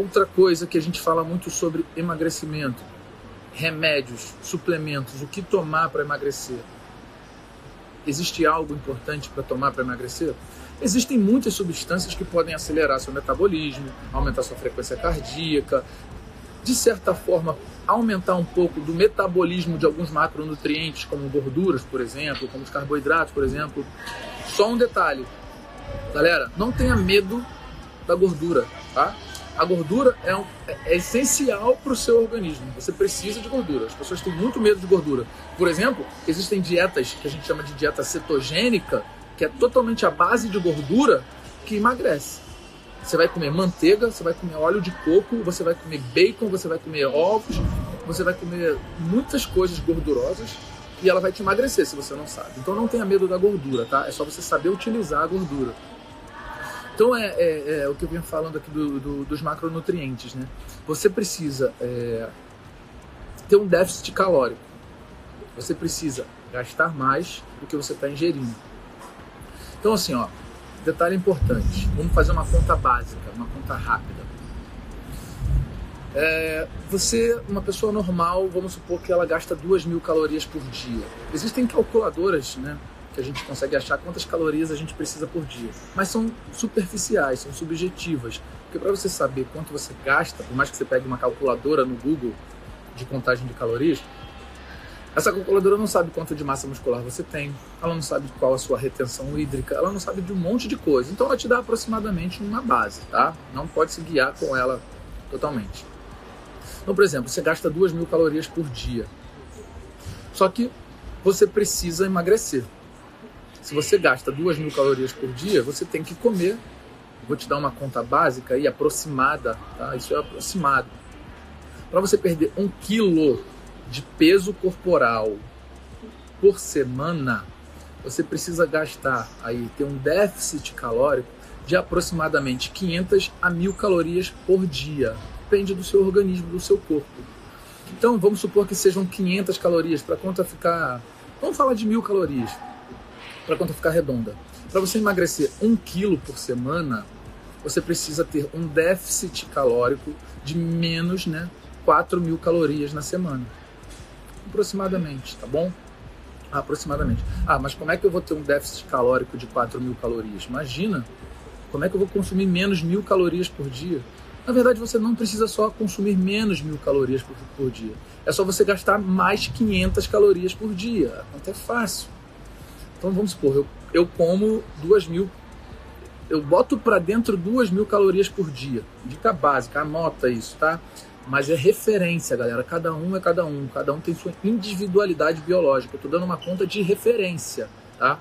Outra coisa que a gente fala muito sobre emagrecimento, remédios, suplementos, o que tomar para emagrecer. Existe algo importante para tomar para emagrecer? Existem muitas substâncias que podem acelerar seu metabolismo, aumentar sua frequência cardíaca, de certa forma aumentar um pouco do metabolismo de alguns macronutrientes, como gorduras, por exemplo, como os carboidratos, por exemplo. Só um detalhe, galera, não tenha medo da gordura, tá? A gordura é, um, é essencial para o seu organismo. Você precisa de gordura. As pessoas têm muito medo de gordura. Por exemplo, existem dietas que a gente chama de dieta cetogênica, que é totalmente a base de gordura que emagrece. Você vai comer manteiga, você vai comer óleo de coco, você vai comer bacon, você vai comer ovos, você vai comer muitas coisas gordurosas e ela vai te emagrecer se você não sabe. Então não tenha medo da gordura, tá? É só você saber utilizar a gordura. Então é, é, é, o que eu venho falando aqui do, do, dos macronutrientes, né? Você precisa é, ter um déficit calórico. Você precisa gastar mais do que você está ingerindo. Então assim, ó, detalhe importante. Vamos fazer uma conta básica, uma conta rápida. É, você, uma pessoa normal, vamos supor que ela gasta 2 mil calorias por dia. Existem calculadoras, né? Que a gente consegue achar quantas calorias a gente precisa por dia. Mas são superficiais, são subjetivas. Porque para você saber quanto você gasta, por mais que você pegue uma calculadora no Google de contagem de calorias, essa calculadora não sabe quanto de massa muscular você tem, ela não sabe qual a sua retenção hídrica, ela não sabe de um monte de coisa. Então ela te dá aproximadamente uma base, tá? Não pode se guiar com ela totalmente. Então, por exemplo, você gasta 2 mil calorias por dia. Só que você precisa emagrecer. Se você gasta duas mil calorias por dia, você tem que comer. Vou te dar uma conta básica e aproximada, tá? Isso é aproximado. Para você perder um quilo de peso corporal por semana, você precisa gastar aí ter um déficit calórico de aproximadamente 500 a 1000 calorias por dia. Depende do seu organismo, do seu corpo. Então, vamos supor que sejam 500 calorias para conta ficar. Vamos falar de mil calorias para a conta ficar redonda. Para você emagrecer um quilo por semana, você precisa ter um déficit calórico de menos né, 4 mil calorias na semana. Aproximadamente, tá bom? Aproximadamente. Ah, mas como é que eu vou ter um déficit calórico de 4 mil calorias? Imagina, como é que eu vou consumir menos mil calorias por dia? Na verdade, você não precisa só consumir menos mil calorias por, por dia. É só você gastar mais 500 calorias por dia. A conta é fácil. Então vamos supor, eu, eu como duas mil, eu boto para dentro duas mil calorias por dia. Dica básica, anota isso, tá? Mas é referência, galera. Cada um é cada um, cada um tem sua individualidade biológica. Eu tô dando uma conta de referência, tá?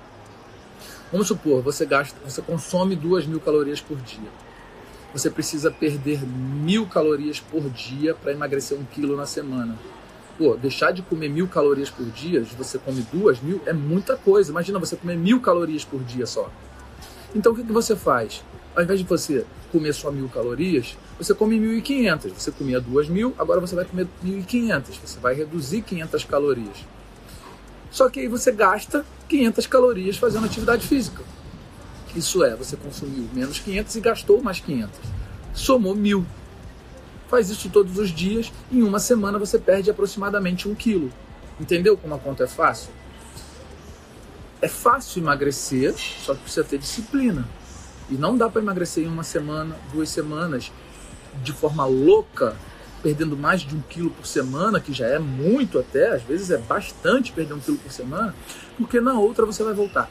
Vamos supor, você gasta, você consome duas mil calorias por dia. Você precisa perder mil calorias por dia para emagrecer um quilo na semana. Pô, deixar de comer mil calorias por dia, você come duas mil, é muita coisa. Imagina você comer mil calorias por dia só. Então o que, que você faz? Ao invés de você comer só mil calorias, você come mil e quinhentas. Você comia duas mil, agora você vai comer mil e quinhentas. Você vai reduzir 500 calorias. Só que aí você gasta 500 calorias fazendo atividade física. Isso é, você consumiu menos 500 e gastou mais 500. Somou mil faz isso todos os dias, em uma semana você perde aproximadamente um quilo. Entendeu como a conta é fácil? É fácil emagrecer, só que precisa ter disciplina. E não dá para emagrecer em uma semana, duas semanas, de forma louca, perdendo mais de um quilo por semana, que já é muito até, às vezes é bastante perder um quilo por semana, porque na outra você vai voltar.